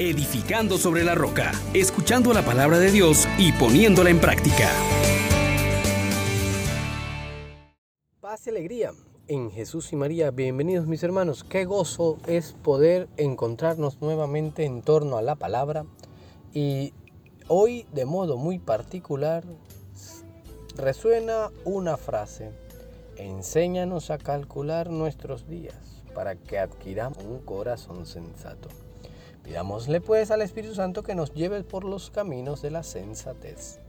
edificando sobre la roca, escuchando la palabra de Dios y poniéndola en práctica. Paz y alegría en Jesús y María. Bienvenidos mis hermanos. Qué gozo es poder encontrarnos nuevamente en torno a la palabra. Y hoy de modo muy particular resuena una frase. Enséñanos a calcular nuestros días para que adquiramos un corazón sensato. Pidámosle pues al Espíritu Santo que nos lleve por los caminos de la sensatez.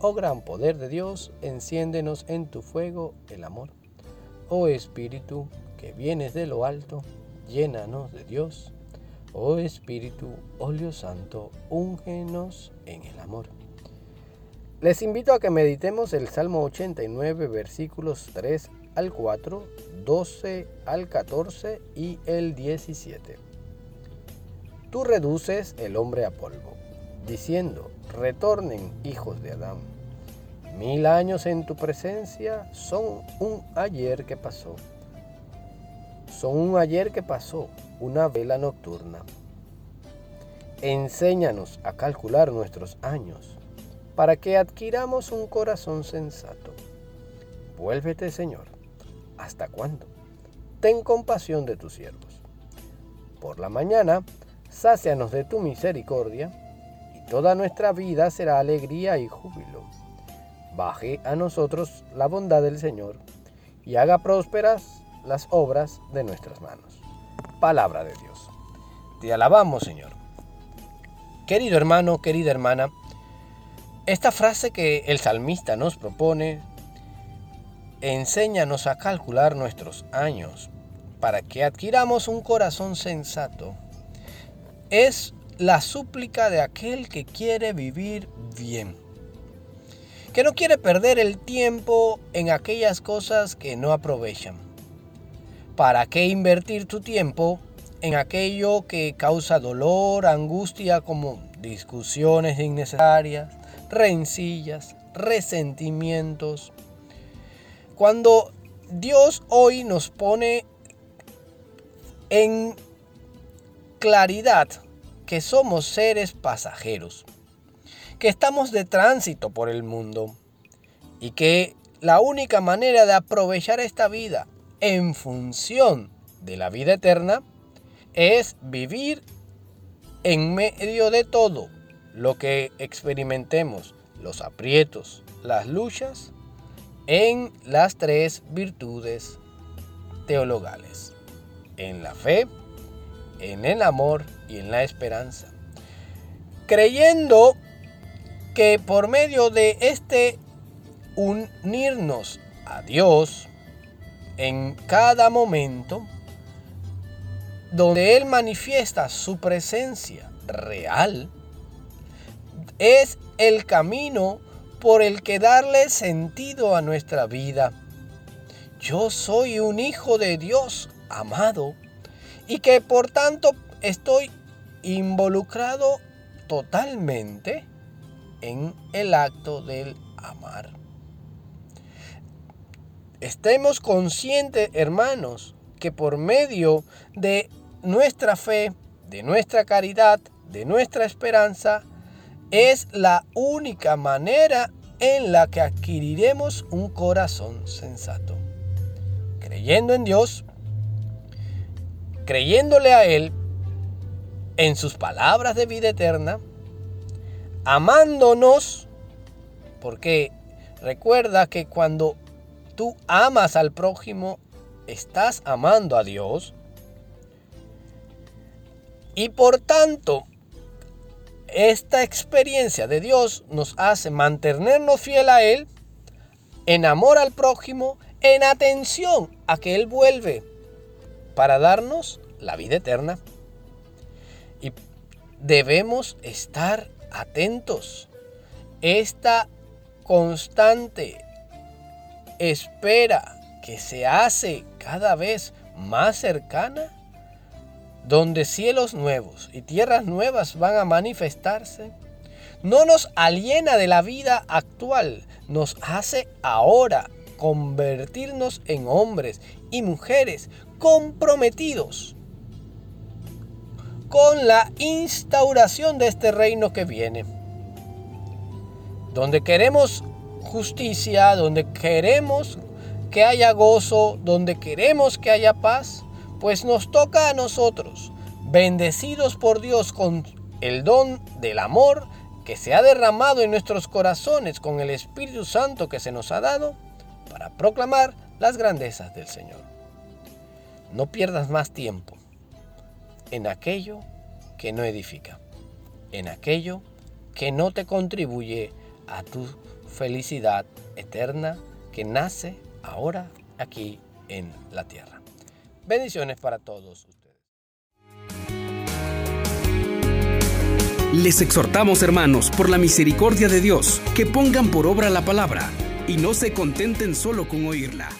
Oh gran poder de Dios, enciéndenos en tu fuego el amor. Oh Espíritu, que vienes de lo alto, llénanos de Dios. Oh Espíritu, óleo santo, úngenos en el amor. Les invito a que meditemos el Salmo 89, versículos 3 al 4, 12 al 14 y el 17. Tú reduces el hombre a polvo, diciendo, retornen hijos de Adán. Mil años en tu presencia son un ayer que pasó. Son un ayer que pasó, una vela nocturna. Enséñanos a calcular nuestros años, para que adquiramos un corazón sensato. Vuélvete, Señor. ¿Hasta cuándo? Ten compasión de tus siervos. Por la mañana, sácianos de tu misericordia, y toda nuestra vida será alegría y júbilo. Baje a nosotros la bondad del Señor, y haga prósperas las obras de nuestras manos. Palabra de Dios. Te alabamos, Señor. Querido hermano, querida hermana, esta frase que el salmista nos propone, enséñanos a calcular nuestros años para que adquiramos un corazón sensato es la súplica de aquel que quiere vivir bien, que no quiere perder el tiempo en aquellas cosas que no aprovechan. ¿Para qué invertir tu tiempo en aquello que causa dolor, angustia, como discusiones innecesarias, rencillas, resentimientos? Cuando Dios hoy nos pone en claridad que somos seres pasajeros, que estamos de tránsito por el mundo y que la única manera de aprovechar esta vida en función de la vida eterna es vivir en medio de todo lo que experimentemos, los aprietos, las luchas, en las tres virtudes teologales, en la fe, en el amor y en la esperanza. Creyendo que por medio de este unirnos a Dios en cada momento, donde Él manifiesta su presencia real, es el camino por el que darle sentido a nuestra vida. Yo soy un hijo de Dios amado y que por tanto estoy involucrado totalmente en el acto del amar. Estemos conscientes, hermanos, que por medio de nuestra fe, de nuestra caridad, de nuestra esperanza, es la única manera en la que adquiriremos un corazón sensato. Creyendo en Dios, creyéndole a Él en sus palabras de vida eterna, amándonos, porque recuerda que cuando tú amas al prójimo, estás amando a Dios, y por tanto, esta experiencia de Dios nos hace mantenernos fiel a Él, en amor al prójimo, en atención a que Él vuelve para darnos la vida eterna. Y debemos estar atentos. Esta constante espera que se hace cada vez más cercana, donde cielos nuevos y tierras nuevas van a manifestarse, no nos aliena de la vida actual, nos hace ahora convertirnos en hombres y mujeres comprometidos con la instauración de este reino que viene. Donde queremos justicia, donde queremos que haya gozo, donde queremos que haya paz, pues nos toca a nosotros, bendecidos por Dios con el don del amor que se ha derramado en nuestros corazones con el Espíritu Santo que se nos ha dado, para proclamar las grandezas del Señor. No pierdas más tiempo en aquello que no edifica, en aquello que no te contribuye a tu felicidad eterna que nace ahora aquí en la tierra. Bendiciones para todos ustedes. Les exhortamos, hermanos, por la misericordia de Dios, que pongan por obra la palabra y no se contenten solo con oírla